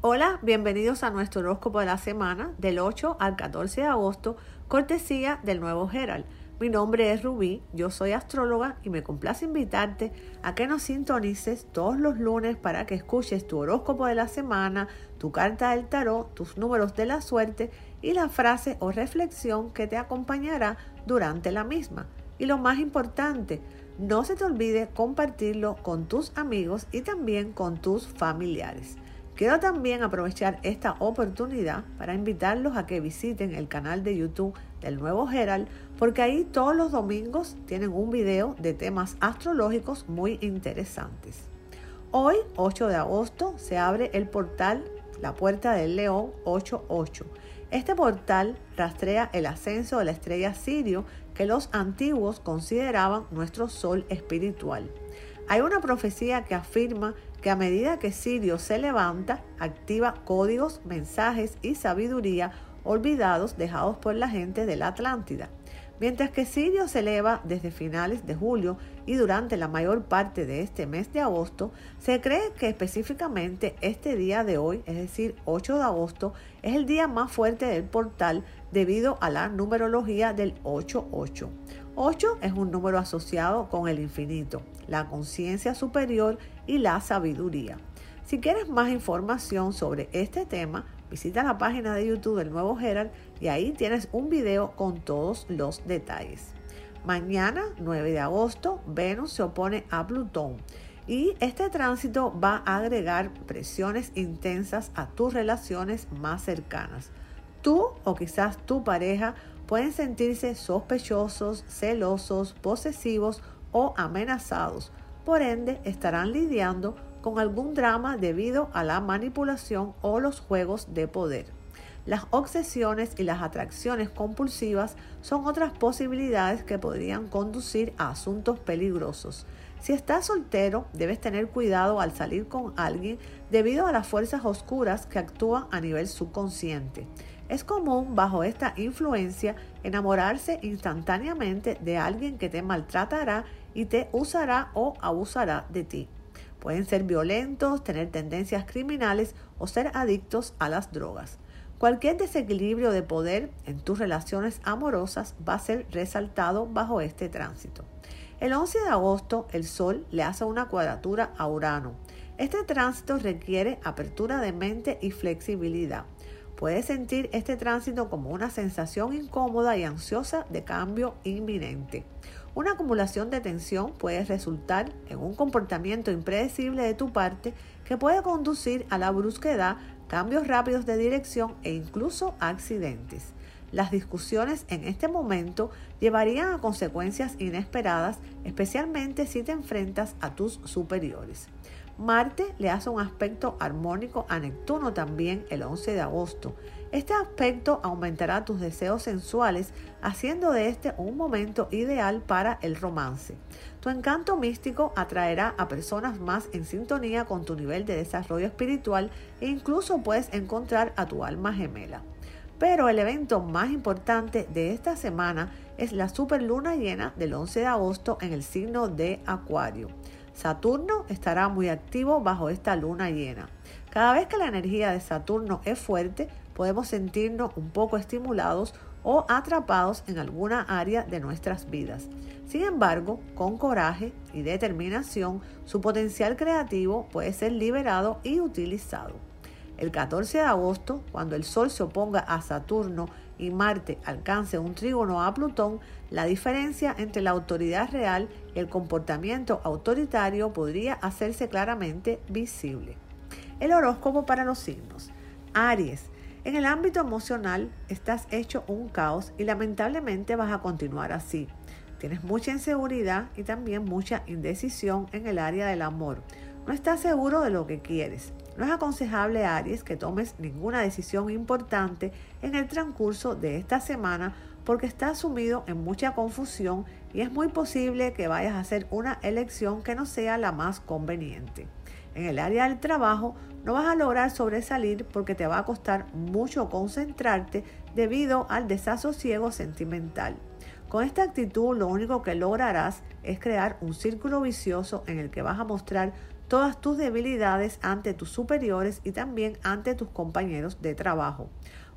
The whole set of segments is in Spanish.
Hola, bienvenidos a nuestro horóscopo de la semana del 8 al 14 de agosto, cortesía del nuevo Herald. Mi nombre es Rubí, yo soy astróloga y me complace invitarte a que nos sintonices todos los lunes para que escuches tu horóscopo de la semana, tu carta del tarot, tus números de la suerte y la frase o reflexión que te acompañará durante la misma. Y lo más importante, no se te olvide compartirlo con tus amigos y también con tus familiares. Quiero también aprovechar esta oportunidad para invitarlos a que visiten el canal de YouTube del nuevo Herald, porque ahí todos los domingos tienen un video de temas astrológicos muy interesantes. Hoy, 8 de agosto, se abre el portal La Puerta del León 88. Este portal rastrea el ascenso de la estrella Sirio que los antiguos consideraban nuestro sol espiritual. Hay una profecía que afirma que a medida que Sirio se levanta, activa códigos, mensajes y sabiduría olvidados dejados por la gente de la Atlántida. Mientras que Sirio se eleva desde finales de julio y durante la mayor parte de este mes de agosto, se cree que específicamente este día de hoy, es decir, 8 de agosto, es el día más fuerte del portal debido a la numerología del 88. 8 es un número asociado con el infinito, la conciencia superior y la sabiduría. Si quieres más información sobre este tema, visita la página de YouTube del Nuevo Herald y ahí tienes un video con todos los detalles. Mañana, 9 de agosto, Venus se opone a Plutón y este tránsito va a agregar presiones intensas a tus relaciones más cercanas. Tú o quizás tu pareja pueden sentirse sospechosos, celosos, posesivos o amenazados. Por ende, estarán lidiando con algún drama debido a la manipulación o los juegos de poder. Las obsesiones y las atracciones compulsivas son otras posibilidades que podrían conducir a asuntos peligrosos. Si estás soltero, debes tener cuidado al salir con alguien debido a las fuerzas oscuras que actúan a nivel subconsciente. Es común bajo esta influencia enamorarse instantáneamente de alguien que te maltratará y te usará o abusará de ti. Pueden ser violentos, tener tendencias criminales o ser adictos a las drogas. Cualquier desequilibrio de poder en tus relaciones amorosas va a ser resaltado bajo este tránsito. El 11 de agosto el Sol le hace una cuadratura a Urano. Este tránsito requiere apertura de mente y flexibilidad. Puedes sentir este tránsito como una sensación incómoda y ansiosa de cambio inminente. Una acumulación de tensión puede resultar en un comportamiento impredecible de tu parte que puede conducir a la brusquedad, cambios rápidos de dirección e incluso accidentes. Las discusiones en este momento llevarían a consecuencias inesperadas, especialmente si te enfrentas a tus superiores. Marte le hace un aspecto armónico a Neptuno también el 11 de agosto. Este aspecto aumentará tus deseos sensuales, haciendo de este un momento ideal para el romance. Tu encanto místico atraerá a personas más en sintonía con tu nivel de desarrollo espiritual e incluso puedes encontrar a tu alma gemela. Pero el evento más importante de esta semana es la superluna llena del 11 de agosto en el signo de Acuario. Saturno estará muy activo bajo esta luna llena. Cada vez que la energía de Saturno es fuerte, podemos sentirnos un poco estimulados o atrapados en alguna área de nuestras vidas. Sin embargo, con coraje y determinación, su potencial creativo puede ser liberado y utilizado. El 14 de agosto, cuando el Sol se oponga a Saturno y Marte alcance un trígono a Plutón, la diferencia entre la autoridad real y el comportamiento autoritario podría hacerse claramente visible. El horóscopo para los signos. Aries. En el ámbito emocional estás hecho un caos y lamentablemente vas a continuar así. Tienes mucha inseguridad y también mucha indecisión en el área del amor. No estás seguro de lo que quieres. No es aconsejable, Aries, que tomes ninguna decisión importante en el transcurso de esta semana porque estás sumido en mucha confusión y es muy posible que vayas a hacer una elección que no sea la más conveniente. En el área del trabajo no vas a lograr sobresalir porque te va a costar mucho concentrarte debido al desasosiego sentimental. Con esta actitud lo único que lograrás es crear un círculo vicioso en el que vas a mostrar todas tus debilidades ante tus superiores y también ante tus compañeros de trabajo.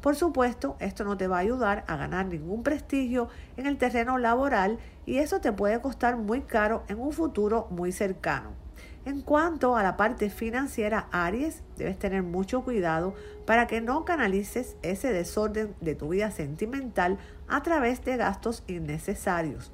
Por supuesto, esto no te va a ayudar a ganar ningún prestigio en el terreno laboral y eso te puede costar muy caro en un futuro muy cercano. En cuanto a la parte financiera, Aries, debes tener mucho cuidado para que no canalices ese desorden de tu vida sentimental a través de gastos innecesarios.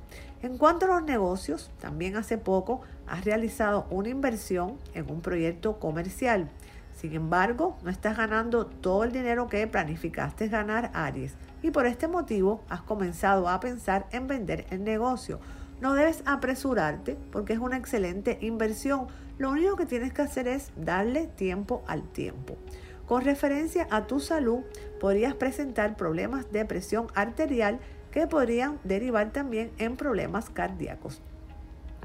En cuanto a los negocios, también hace poco has realizado una inversión en un proyecto comercial. Sin embargo, no estás ganando todo el dinero que planificaste ganar, Aries, y por este motivo has comenzado a pensar en vender el negocio. No debes apresurarte porque es una excelente inversión. Lo único que tienes que hacer es darle tiempo al tiempo. Con referencia a tu salud, podrías presentar problemas de presión arterial que podrían derivar también en problemas cardíacos.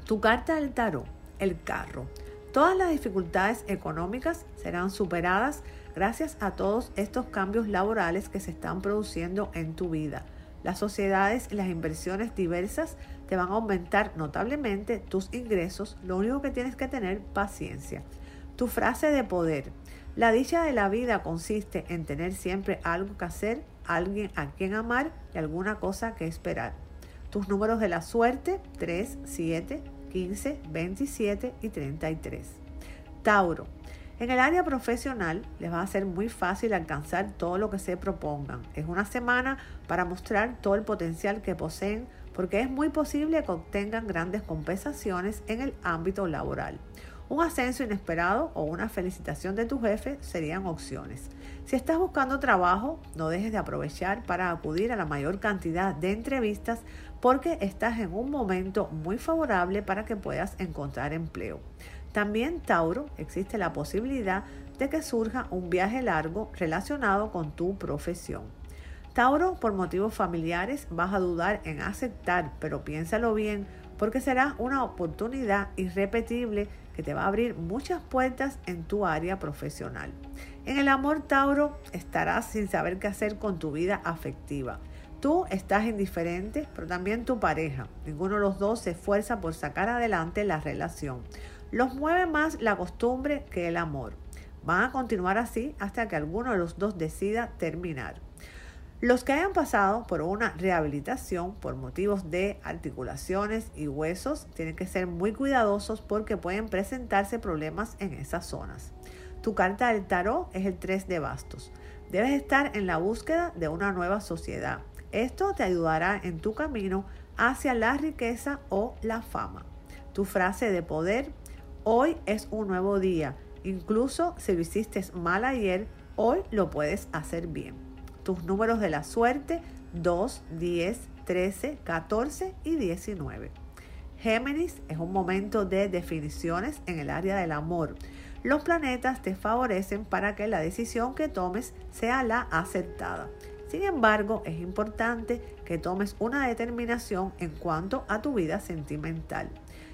Tu carta del tarot, el carro. Todas las dificultades económicas serán superadas gracias a todos estos cambios laborales que se están produciendo en tu vida. Las sociedades y las inversiones diversas te van a aumentar notablemente tus ingresos. Lo único que tienes que tener paciencia. Tu frase de poder. La dicha de la vida consiste en tener siempre algo que hacer, alguien a quien amar y alguna cosa que esperar. Tus números de la suerte 3, 7, 15, 27 y 33. Tauro. En el área profesional les va a ser muy fácil alcanzar todo lo que se propongan. Es una semana para mostrar todo el potencial que poseen porque es muy posible que obtengan grandes compensaciones en el ámbito laboral. Un ascenso inesperado o una felicitación de tu jefe serían opciones. Si estás buscando trabajo, no dejes de aprovechar para acudir a la mayor cantidad de entrevistas porque estás en un momento muy favorable para que puedas encontrar empleo. También, Tauro, existe la posibilidad de que surja un viaje largo relacionado con tu profesión. Tauro, por motivos familiares, vas a dudar en aceptar, pero piénsalo bien porque será una oportunidad irrepetible que te va a abrir muchas puertas en tu área profesional. En el amor Tauro estarás sin saber qué hacer con tu vida afectiva. Tú estás indiferente, pero también tu pareja. Ninguno de los dos se esfuerza por sacar adelante la relación. Los mueve más la costumbre que el amor. Van a continuar así hasta que alguno de los dos decida terminar. Los que hayan pasado por una rehabilitación por motivos de articulaciones y huesos tienen que ser muy cuidadosos porque pueden presentarse problemas en esas zonas. Tu carta del tarot es el 3 de bastos. Debes estar en la búsqueda de una nueva sociedad esto te ayudará en tu camino hacia la riqueza o la fama. Tu frase de poder, hoy es un nuevo día. Incluso si lo hiciste mal ayer, hoy lo puedes hacer bien. Tus números de la suerte, 2, 10, 13, 14 y 19. Géminis es un momento de definiciones en el área del amor. Los planetas te favorecen para que la decisión que tomes sea la aceptada. Sin embargo, es importante que tomes una determinación en cuanto a tu vida sentimental.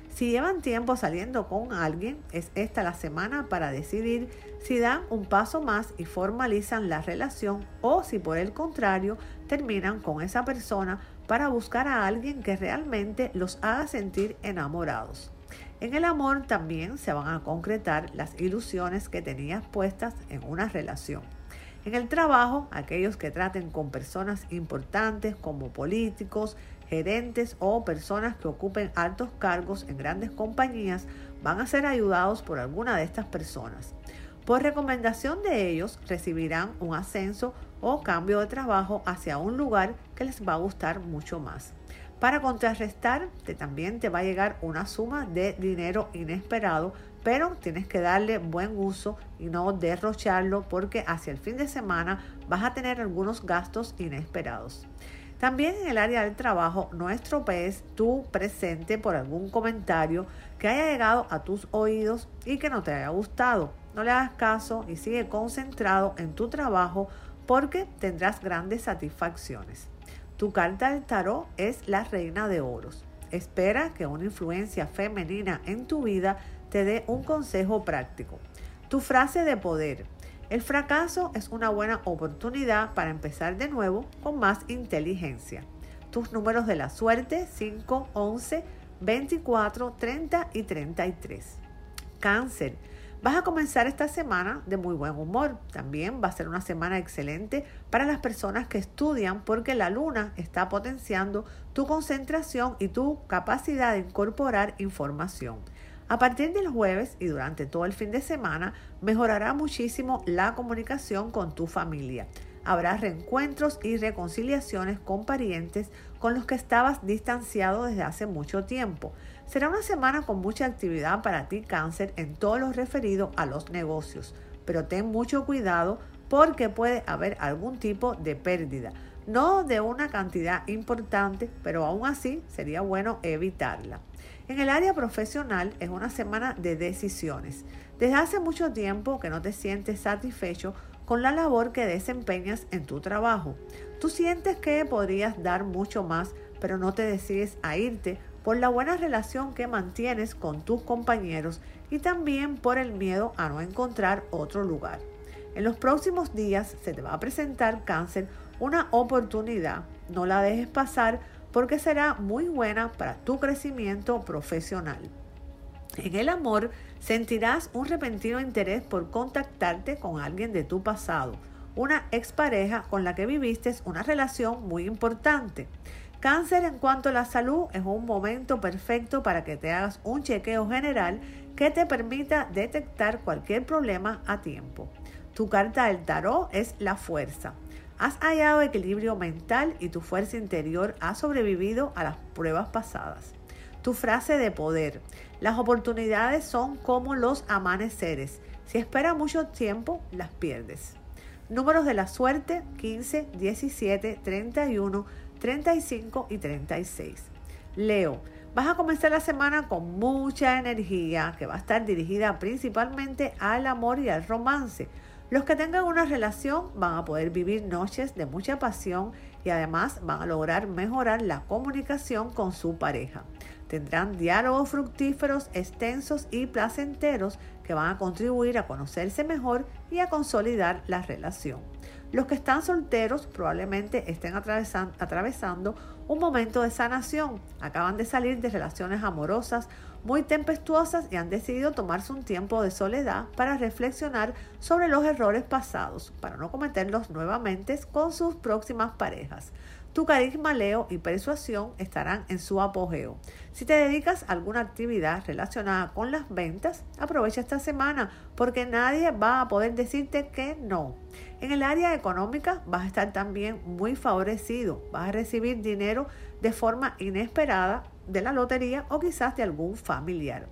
Si llevan tiempo saliendo con alguien, es esta la semana para decidir si dan un paso más y formalizan la relación o si por el contrario terminan con esa persona para buscar a alguien que realmente los haga sentir enamorados. En el amor también se van a concretar las ilusiones que tenías puestas en una relación. En el trabajo, aquellos que traten con personas importantes como políticos, gerentes o personas que ocupen altos cargos en grandes compañías van a ser ayudados por alguna de estas personas. Por recomendación de ellos recibirán un ascenso o cambio de trabajo hacia un lugar que les va a gustar mucho más. Para contrarrestar, también te va a llegar una suma de dinero inesperado pero tienes que darle buen uso y no derrocharlo porque hacia el fin de semana vas a tener algunos gastos inesperados. También en el área del trabajo no estropees tu presente por algún comentario que haya llegado a tus oídos y que no te haya gustado. No le hagas caso y sigue concentrado en tu trabajo porque tendrás grandes satisfacciones. Tu carta del tarot es la reina de oros. Espera que una influencia femenina en tu vida te dé un consejo práctico. Tu frase de poder. El fracaso es una buena oportunidad para empezar de nuevo con más inteligencia. Tus números de la suerte 5, 11, 24, 30 y 33. Cáncer. Vas a comenzar esta semana de muy buen humor. También va a ser una semana excelente para las personas que estudian porque la luna está potenciando tu concentración y tu capacidad de incorporar información. A partir del jueves y durante todo el fin de semana mejorará muchísimo la comunicación con tu familia. Habrá reencuentros y reconciliaciones con parientes con los que estabas distanciado desde hace mucho tiempo. Será una semana con mucha actividad para ti cáncer en todo lo referido a los negocios, pero ten mucho cuidado porque puede haber algún tipo de pérdida. No de una cantidad importante, pero aún así sería bueno evitarla. En el área profesional es una semana de decisiones. Desde hace mucho tiempo que no te sientes satisfecho con la labor que desempeñas en tu trabajo. Tú sientes que podrías dar mucho más, pero no te decides a irte por la buena relación que mantienes con tus compañeros y también por el miedo a no encontrar otro lugar. En los próximos días se te va a presentar cáncer una oportunidad. No la dejes pasar porque será muy buena para tu crecimiento profesional. En el amor sentirás un repentino interés por contactarte con alguien de tu pasado, una expareja con la que viviste una relación muy importante. Cáncer en cuanto a la salud es un momento perfecto para que te hagas un chequeo general que te permita detectar cualquier problema a tiempo. Tu carta del tarot es la fuerza. Has hallado equilibrio mental y tu fuerza interior ha sobrevivido a las pruebas pasadas. Tu frase de poder. Las oportunidades son como los amaneceres. Si esperas mucho tiempo, las pierdes. Números de la suerte 15, 17, 31, 35 y 36. Leo, vas a comenzar la semana con mucha energía que va a estar dirigida principalmente al amor y al romance. Los que tengan una relación van a poder vivir noches de mucha pasión y además van a lograr mejorar la comunicación con su pareja. Tendrán diálogos fructíferos, extensos y placenteros que van a contribuir a conocerse mejor y a consolidar la relación. Los que están solteros probablemente estén atravesando un momento de sanación. Acaban de salir de relaciones amorosas muy tempestuosas y han decidido tomarse un tiempo de soledad para reflexionar sobre los errores pasados, para no cometerlos nuevamente con sus próximas parejas. Tu carisma, Leo y persuasión estarán en su apogeo. Si te dedicas a alguna actividad relacionada con las ventas, aprovecha esta semana porque nadie va a poder decirte que no. En el área económica vas a estar también muy favorecido. Vas a recibir dinero de forma inesperada de la lotería o quizás de algún familiar.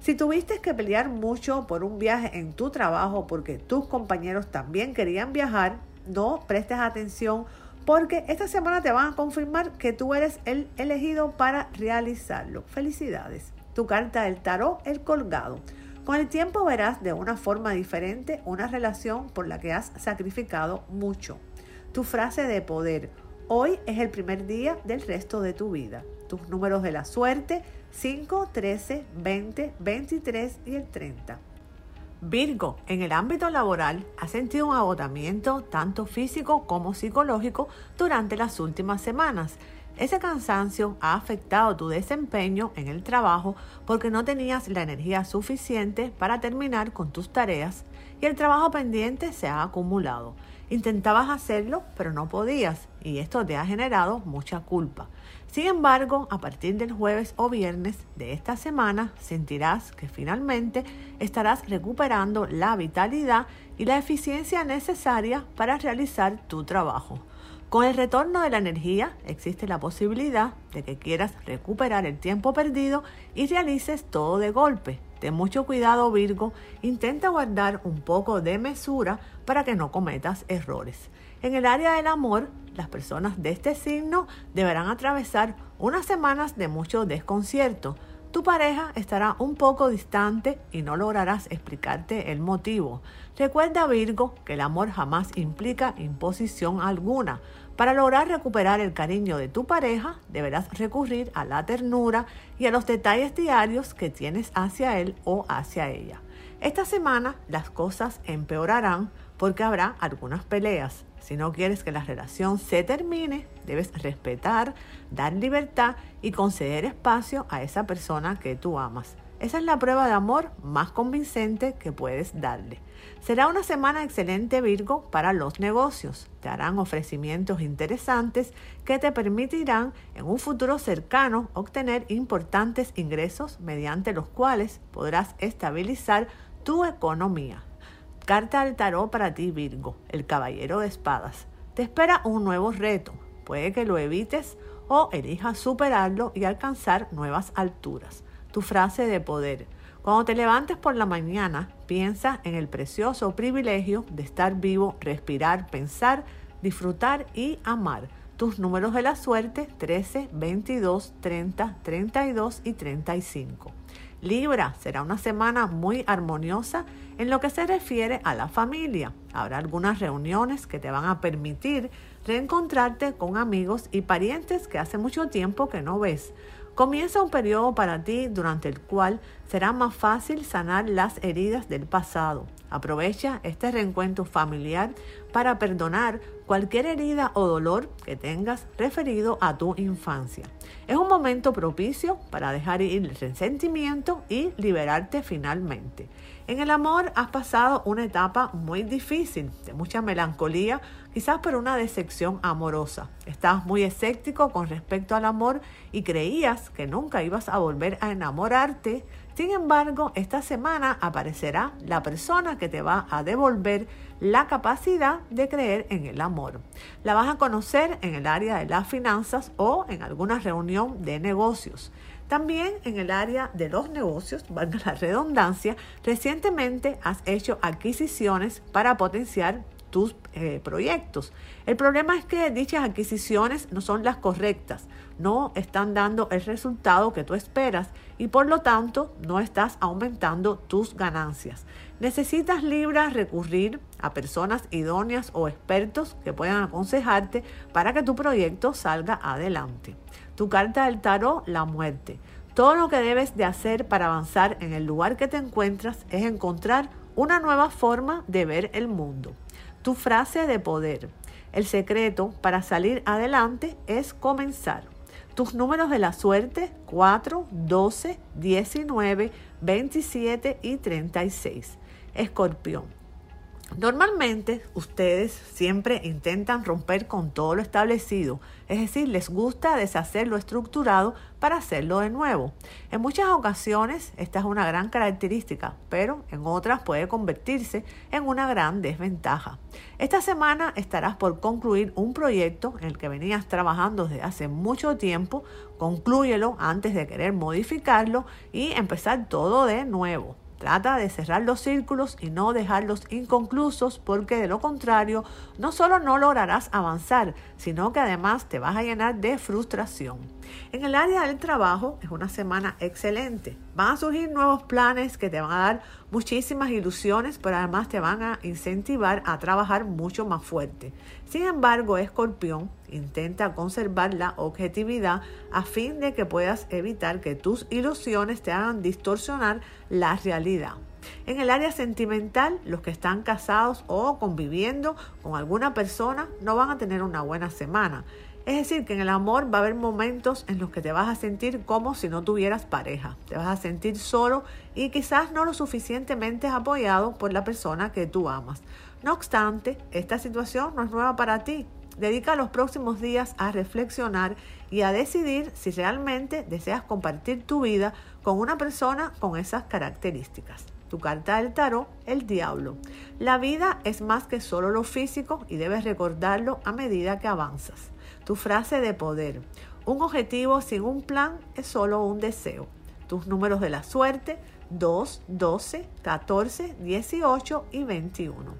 Si tuviste que pelear mucho por un viaje en tu trabajo porque tus compañeros también querían viajar, no prestes atención porque esta semana te van a confirmar que tú eres el elegido para realizarlo. Felicidades. Tu carta del tarot, el colgado. Con el tiempo verás de una forma diferente una relación por la que has sacrificado mucho. Tu frase de poder. Hoy es el primer día del resto de tu vida. Tus números de la suerte 5, 13, 20, 23 y el 30. Virgo, en el ámbito laboral, ha sentido un agotamiento tanto físico como psicológico durante las últimas semanas. Ese cansancio ha afectado tu desempeño en el trabajo porque no tenías la energía suficiente para terminar con tus tareas y el trabajo pendiente se ha acumulado. Intentabas hacerlo, pero no podías y esto te ha generado mucha culpa. Sin embargo, a partir del jueves o viernes de esta semana sentirás que finalmente estarás recuperando la vitalidad y la eficiencia necesaria para realizar tu trabajo. Con el retorno de la energía existe la posibilidad de que quieras recuperar el tiempo perdido y realices todo de golpe. Ten mucho cuidado Virgo, intenta guardar un poco de mesura para que no cometas errores. En el área del amor, las personas de este signo deberán atravesar unas semanas de mucho desconcierto. Tu pareja estará un poco distante y no lograrás explicarte el motivo. Recuerda Virgo que el amor jamás implica imposición alguna. Para lograr recuperar el cariño de tu pareja, deberás recurrir a la ternura y a los detalles diarios que tienes hacia él o hacia ella. Esta semana las cosas empeorarán porque habrá algunas peleas. Si no quieres que la relación se termine, debes respetar, dar libertad y conceder espacio a esa persona que tú amas. Esa es la prueba de amor más convincente que puedes darle. Será una semana excelente Virgo para los negocios. Te harán ofrecimientos interesantes que te permitirán en un futuro cercano obtener importantes ingresos mediante los cuales podrás estabilizar tu economía. Carta del tarot para ti Virgo, el caballero de espadas. Te espera un nuevo reto. Puede que lo evites o elijas superarlo y alcanzar nuevas alturas tu frase de poder. Cuando te levantes por la mañana, piensa en el precioso privilegio de estar vivo, respirar, pensar, disfrutar y amar. Tus números de la suerte 13, 22, 30, 32 y 35. Libra, será una semana muy armoniosa en lo que se refiere a la familia. Habrá algunas reuniones que te van a permitir reencontrarte con amigos y parientes que hace mucho tiempo que no ves. Comienza un periodo para ti durante el cual será más fácil sanar las heridas del pasado. Aprovecha este reencuentro familiar para perdonar cualquier herida o dolor que tengas referido a tu infancia. Es un momento propicio para dejar ir el resentimiento y liberarte finalmente. En el amor has pasado una etapa muy difícil, de mucha melancolía, quizás por una decepción amorosa. Estabas muy escéptico con respecto al amor y creías que nunca ibas a volver a enamorarte. Sin embargo, esta semana aparecerá la persona que te va a devolver la capacidad de creer en el amor. La vas a conocer en el área de las finanzas o en alguna reunión de negocios. También en el área de los negocios, valga la redundancia, recientemente has hecho adquisiciones para potenciar tus eh, proyectos. El problema es que dichas adquisiciones no son las correctas, no están dando el resultado que tú esperas y por lo tanto no estás aumentando tus ganancias. Necesitas Libra recurrir a personas idóneas o expertos que puedan aconsejarte para que tu proyecto salga adelante. Tu carta del tarot, la muerte. Todo lo que debes de hacer para avanzar en el lugar que te encuentras es encontrar una nueva forma de ver el mundo. Tu frase de poder. El secreto para salir adelante es comenzar. Tus números de la suerte 4, 12, 19, 27 y 36. Escorpión. Normalmente ustedes siempre intentan romper con todo lo establecido, es decir, les gusta deshacer lo estructurado para hacerlo de nuevo. En muchas ocasiones esta es una gran característica, pero en otras puede convertirse en una gran desventaja. Esta semana estarás por concluir un proyecto en el que venías trabajando desde hace mucho tiempo, conclúyelo antes de querer modificarlo y empezar todo de nuevo. Trata de cerrar los círculos y no dejarlos inconclusos porque de lo contrario no solo no lograrás avanzar, sino que además te vas a llenar de frustración. En el área del trabajo es una semana excelente. Van a surgir nuevos planes que te van a dar muchísimas ilusiones, pero además te van a incentivar a trabajar mucho más fuerte. Sin embargo, Escorpión intenta conservar la objetividad a fin de que puedas evitar que tus ilusiones te hagan distorsionar la realidad. En el área sentimental, los que están casados o conviviendo con alguna persona no van a tener una buena semana. Es decir, que en el amor va a haber momentos en los que te vas a sentir como si no tuvieras pareja. Te vas a sentir solo y quizás no lo suficientemente apoyado por la persona que tú amas. No obstante, esta situación no es nueva para ti. Dedica los próximos días a reflexionar y a decidir si realmente deseas compartir tu vida con una persona con esas características. Tu carta del tarot, el diablo. La vida es más que solo lo físico y debes recordarlo a medida que avanzas. Tu frase de poder. Un objetivo sin un plan es solo un deseo. Tus números de la suerte 2, 12, 14, 18 y 21.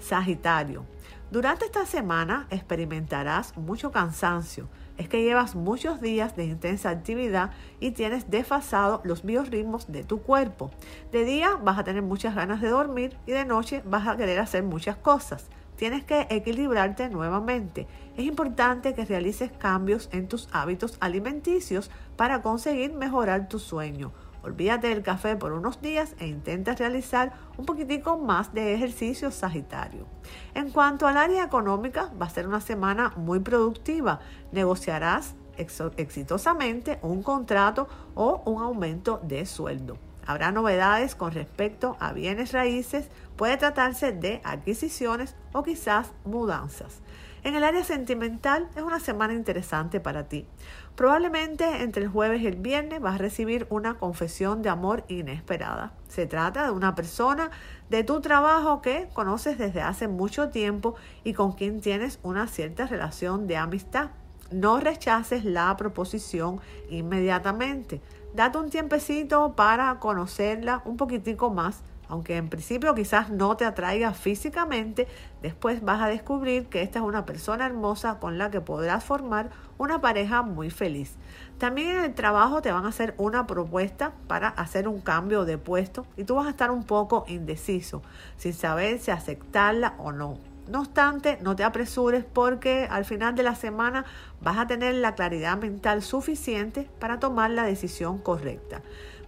Sagitario. Durante esta semana experimentarás mucho cansancio. Es que llevas muchos días de intensa actividad y tienes desfasado los biorritmos de tu cuerpo. De día vas a tener muchas ganas de dormir y de noche vas a querer hacer muchas cosas. Tienes que equilibrarte nuevamente. Es importante que realices cambios en tus hábitos alimenticios para conseguir mejorar tu sueño. Olvídate del café por unos días e intenta realizar un poquitico más de ejercicio sagitario. En cuanto al área económica, va a ser una semana muy productiva. Negociarás exitosamente un contrato o un aumento de sueldo. Habrá novedades con respecto a bienes raíces, puede tratarse de adquisiciones o quizás mudanzas. En el área sentimental es una semana interesante para ti. Probablemente entre el jueves y el viernes vas a recibir una confesión de amor inesperada. Se trata de una persona de tu trabajo que conoces desde hace mucho tiempo y con quien tienes una cierta relación de amistad. No rechaces la proposición inmediatamente. Date un tiempecito para conocerla un poquitico más aunque en principio quizás no te atraiga físicamente, después vas a descubrir que esta es una persona hermosa con la que podrás formar una pareja muy feliz. También en el trabajo te van a hacer una propuesta para hacer un cambio de puesto y tú vas a estar un poco indeciso, sin saber si aceptarla o no. No obstante, no te apresures porque al final de la semana vas a tener la claridad mental suficiente para tomar la decisión correcta.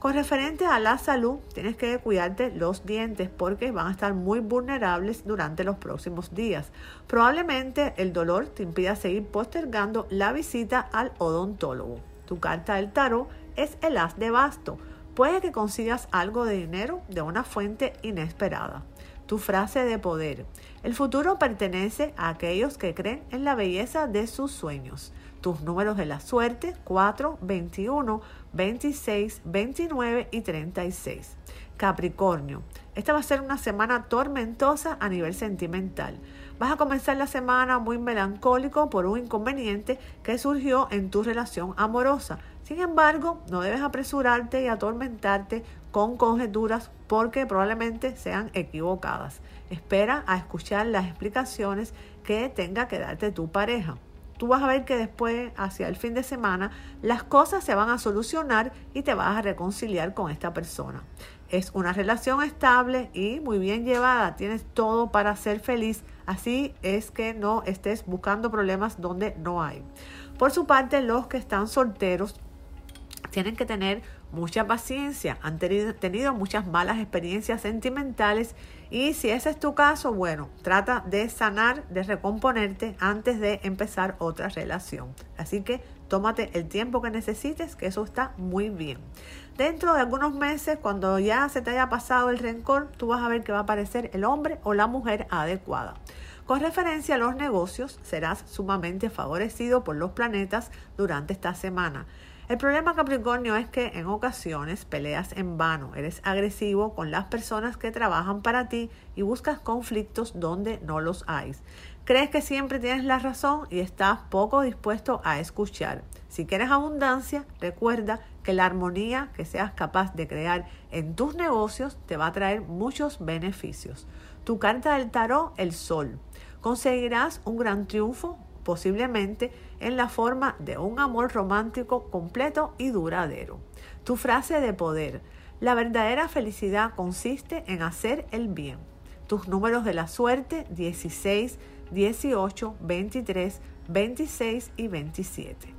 Con referente a la salud, tienes que cuidarte los dientes porque van a estar muy vulnerables durante los próximos días. Probablemente el dolor te impida seguir postergando la visita al odontólogo. Tu carta del tarot es el as de basto. Puede que consigas algo de dinero de una fuente inesperada. Tu frase de poder. El futuro pertenece a aquellos que creen en la belleza de sus sueños. Tus números de la suerte 4, 21, 26, 29 y 36. Capricornio, esta va a ser una semana tormentosa a nivel sentimental. Vas a comenzar la semana muy melancólico por un inconveniente que surgió en tu relación amorosa. Sin embargo, no debes apresurarte y atormentarte con conjeturas porque probablemente sean equivocadas. Espera a escuchar las explicaciones que tenga que darte tu pareja tú vas a ver que después, hacia el fin de semana, las cosas se van a solucionar y te vas a reconciliar con esta persona. Es una relación estable y muy bien llevada. Tienes todo para ser feliz. Así es que no estés buscando problemas donde no hay. Por su parte, los que están solteros tienen que tener mucha paciencia, han tenido, muchas malas experiencias sentimentales y si ese es tu caso, bueno, trata de sanar, de recomponerte antes de empezar otra relación. Así que tómate el tiempo que necesites, que eso está muy bien. Dentro de algunos meses, cuando ya se te haya pasado el rencor, tú vas a ver que va a aparecer el hombre o la mujer adecuada. Con referencia a los negocios, serás sumamente favorecido por los planetas durante esta semana. El problema Capricornio es que en ocasiones peleas en vano, eres agresivo con las personas que trabajan para ti y buscas conflictos donde no los hay. Crees que siempre tienes la razón y estás poco dispuesto a escuchar. Si quieres abundancia, recuerda que la armonía que seas capaz de crear en tus negocios te va a traer muchos beneficios. Tu carta del tarot, el sol. Conseguirás un gran triunfo posiblemente en la forma de un amor romántico completo y duradero. Tu frase de poder. La verdadera felicidad consiste en hacer el bien. Tus números de la suerte 16, 18, 23, 26 y 27.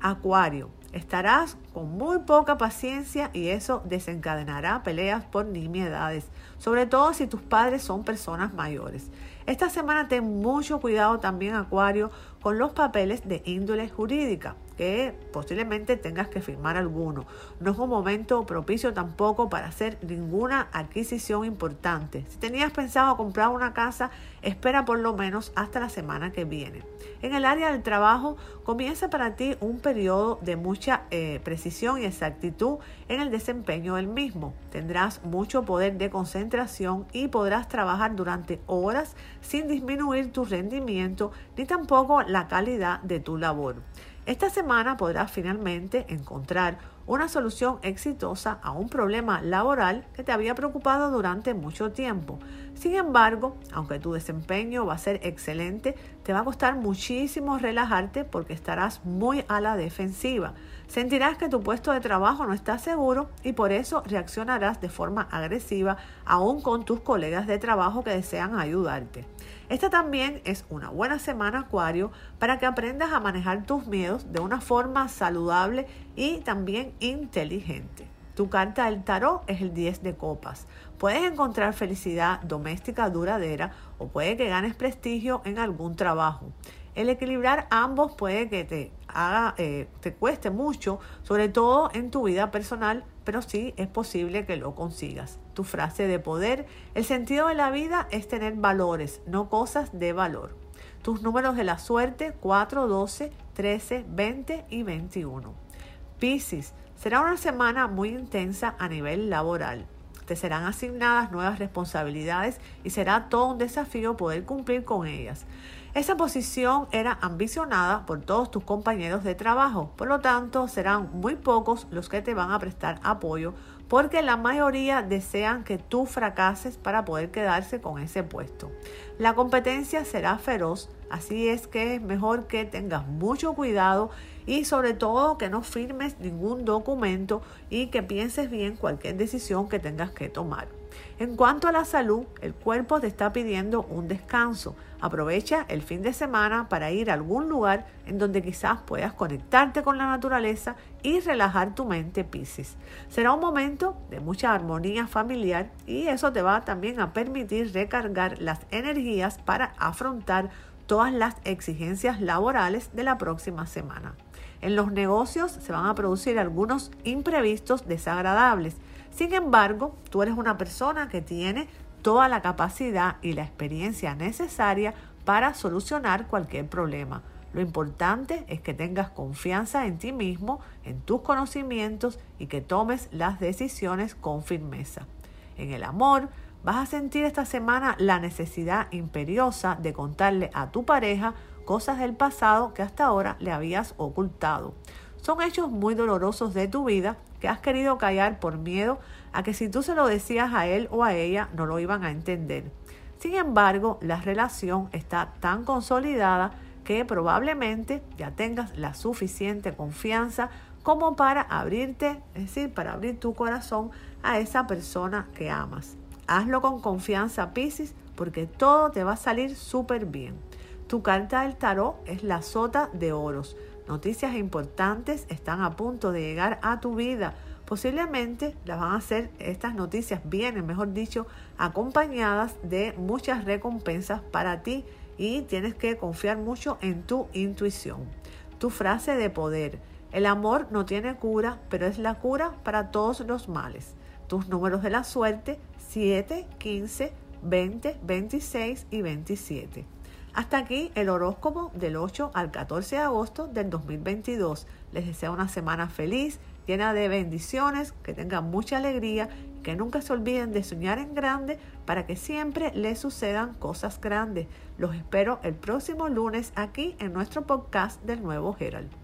Acuario. Estarás con muy poca paciencia y eso desencadenará peleas por nimiedades, sobre todo si tus padres son personas mayores. Esta semana ten mucho cuidado también, Acuario, con los papeles de índole jurídica que posiblemente tengas que firmar alguno. No es un momento propicio tampoco para hacer ninguna adquisición importante. Si tenías pensado comprar una casa, espera por lo menos hasta la semana que viene. En el área del trabajo comienza para ti un periodo de mucha eh, precisión y exactitud en el desempeño del mismo. Tendrás mucho poder de concentración y podrás trabajar durante horas sin disminuir tu rendimiento ni tampoco la calidad de tu labor. Esta semana podrás finalmente encontrar una solución exitosa a un problema laboral que te había preocupado durante mucho tiempo. Sin embargo, aunque tu desempeño va a ser excelente, te va a costar muchísimo relajarte porque estarás muy a la defensiva. Sentirás que tu puesto de trabajo no está seguro y por eso reaccionarás de forma agresiva aún con tus colegas de trabajo que desean ayudarte. Esta también es una buena semana Acuario para que aprendas a manejar tus miedos de una forma saludable y también inteligente. Tu carta del tarot es el 10 de copas. Puedes encontrar felicidad doméstica duradera o puede que ganes prestigio en algún trabajo. El equilibrar ambos puede que te haga, eh, te cueste mucho, sobre todo en tu vida personal, pero sí es posible que lo consigas. Tu frase de poder, el sentido de la vida es tener valores, no cosas de valor. Tus números de la suerte 4, 12, 13, 20 y 21. Piscis, será una semana muy intensa a nivel laboral. Te serán asignadas nuevas responsabilidades y será todo un desafío poder cumplir con ellas. Esa posición era ambicionada por todos tus compañeros de trabajo, por lo tanto serán muy pocos los que te van a prestar apoyo porque la mayoría desean que tú fracases para poder quedarse con ese puesto. La competencia será feroz, así es que es mejor que tengas mucho cuidado y sobre todo que no firmes ningún documento y que pienses bien cualquier decisión que tengas que tomar. En cuanto a la salud, el cuerpo te está pidiendo un descanso. Aprovecha el fin de semana para ir a algún lugar en donde quizás puedas conectarte con la naturaleza y relajar tu mente, Pisces. Será un momento de mucha armonía familiar y eso te va también a permitir recargar las energías para afrontar todas las exigencias laborales de la próxima semana. En los negocios se van a producir algunos imprevistos desagradables sin embargo, tú eres una persona que tiene toda la capacidad y la experiencia necesaria para solucionar cualquier problema. Lo importante es que tengas confianza en ti mismo, en tus conocimientos y que tomes las decisiones con firmeza. En el amor, vas a sentir esta semana la necesidad imperiosa de contarle a tu pareja cosas del pasado que hasta ahora le habías ocultado. Son hechos muy dolorosos de tu vida que has querido callar por miedo a que si tú se lo decías a él o a ella no lo iban a entender. Sin embargo, la relación está tan consolidada que probablemente ya tengas la suficiente confianza como para abrirte, es decir, para abrir tu corazón a esa persona que amas. Hazlo con confianza, Piscis, porque todo te va a salir súper bien. Tu carta del tarot es la sota de oros. Noticias importantes están a punto de llegar a tu vida. Posiblemente las van a hacer, estas noticias vienen, mejor dicho, acompañadas de muchas recompensas para ti y tienes que confiar mucho en tu intuición. Tu frase de poder. El amor no tiene cura, pero es la cura para todos los males. Tus números de la suerte 7, 15, 20, 26 y 27. Hasta aquí el horóscopo del 8 al 14 de agosto del 2022. Les deseo una semana feliz, llena de bendiciones, que tengan mucha alegría que nunca se olviden de soñar en grande para que siempre les sucedan cosas grandes. Los espero el próximo lunes aquí en nuestro podcast del nuevo Herald.